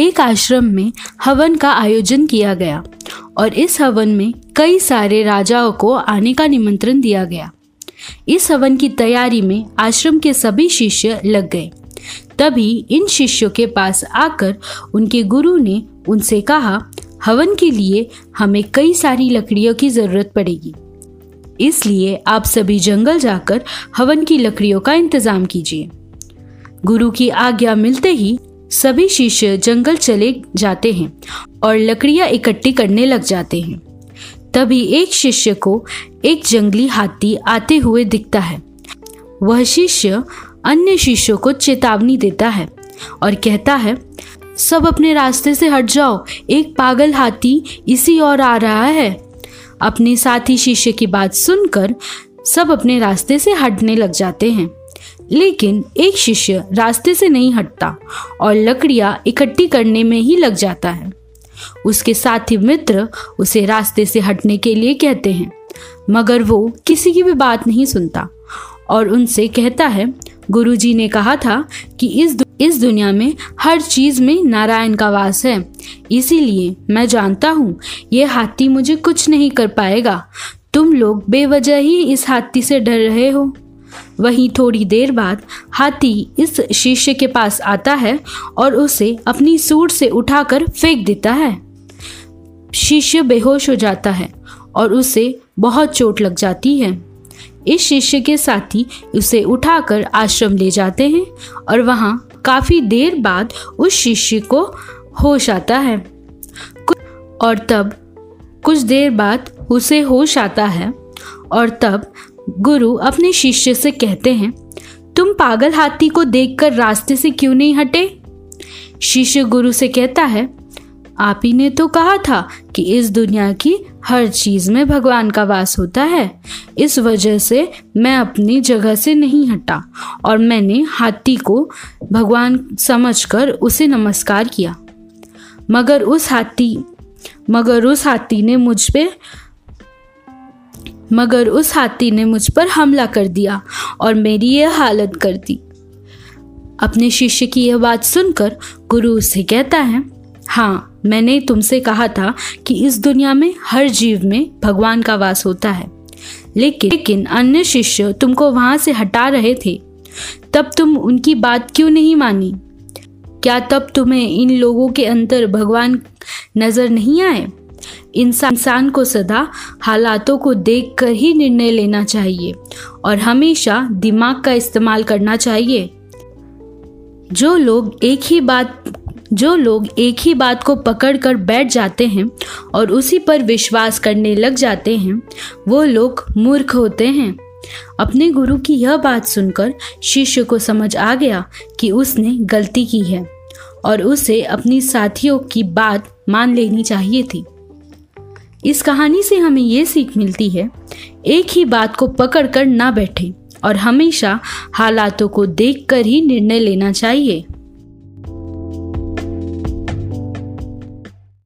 एक आश्रम में हवन का आयोजन किया गया और इस हवन में कई सारे राजाओं को आने का निमंत्रण दिया गया। इस हवन की तैयारी में आश्रम के सभी शिष्य लग गए। तभी इन शिष्यों के पास आकर उनके गुरु ने उनसे कहा, हवन के लिए हमें कई सारी लकड़ियों की ज़रूरत पड़ेगी। इसलिए आप सभी जंगल जाकर हवन की लकड़ियों का इंतज़ाम कीजिए। गुरु की आज्ञा मिलते ही सभी शिष्य जंगल चले जाते हैं और लकड़ियाँ इकट्ठी करने लग जाते हैं। तभी एक शिष्य को एक जंगली हाथी आते हुए दिखता है। वह शिष्य अन्य शिष्यों को चेतावनी देता है और कहता है, सब अपने रास्ते से हट जाओ। एक पागल हाथी इसी ओर आ रहा है। अपने साथी शिष्य की बात सुनकर सब अपने रास्ते से हटने लग जाते हैं। लेकिन एक शिष्य रास्ते से नहीं हटता और लकड़ियाँ इकट्ठी करने में ही लग जाता है। उसके साथी मित्र उसे रास्ते से हटने के लिए कहते हैं मगर वो किसी की भी बात नहीं सुनता और उनसे कहता है गुरुजी ने कहा था कि इस दु, इस दुनिया में हर चीज़ में नारायण का वास है। इसीलिए मैं जानता हूँ ये हाथी मुझे कुछ नहीं कर पाएगा। तुम लोग बेवजह ही इस हाथी से डर रहे हो। वहीं थोड़ी देर बाद हाथी इस शिष्य के पास आता है और उसे अपनी सूट से उठाकर फेंक देता है। शिष्य बेहोश हो जाता है और उसे बहुत चोट लग जाती है। इस शिष्य के साथी उसे उठाकर आश्रम ले जाते हैं और वहाँ काफ़ी देर बाद उस शिष्य को होश आता है। और तब कुछ देर बाद उसे होश आता है और तब गुरु अपने शिष्य से कहते हैं, तुम पागल हाथी को देखकर रास्ते से क्यों नहीं हटे? शिष्य गुरु से कहता है, आप ही ने तो कहा था कि इस दुनिया की हर चीज़ में भगवान का वास होता है। इस वजह से मैं अपनी जगह से नहीं हटा और मैंने हाथी को भगवान समझकर उसे नमस्कार किया। मगर उस हाथी, मगर उस हाथी ने मुझ पे मगर उस हाथी ने मुझ पर हमला कर दिया और मेरी यह हालत कर दी। अपने शिष्य की यह बात सुनकर गुरु उसे कहता है हाँ मैंने तुमसे कहा था कि इस दुनिया में हर जीव में भगवान का वास होता है। लेकिन लेकिन अन्य शिष्य तुमको वहाँ से हटा रहे थे। तब तुम उनकी बात क्यों नहीं मानी? क्या तब तुम्हें इन लोगों के अंदर भगवान नज़र नहीं आए? इंसान को सदा हालातों को देखकर ही निर्णय लेना चाहिए और हमेशा दिमाग का इस्तेमाल करना चाहिए। जो लोग एक ही बात जो लोग एक ही बात को पकड़ कर बैठ जाते हैं और उसी पर विश्वास करने लग जाते हैं, वो लोग मूर्ख होते हैं। अपने गुरु की यह बात सुनकर शिष्य को समझ आ गया कि उसने गलती की है और उसे अपनी साथियों की बात मान लेनी चाहिए थी। इस कहानी से हमें ये सीख मिलती है, एक ही बात को पकड़ कर ना बैठे और हमेशा हालातों को देखकर ही निर्णय लेना चाहिए।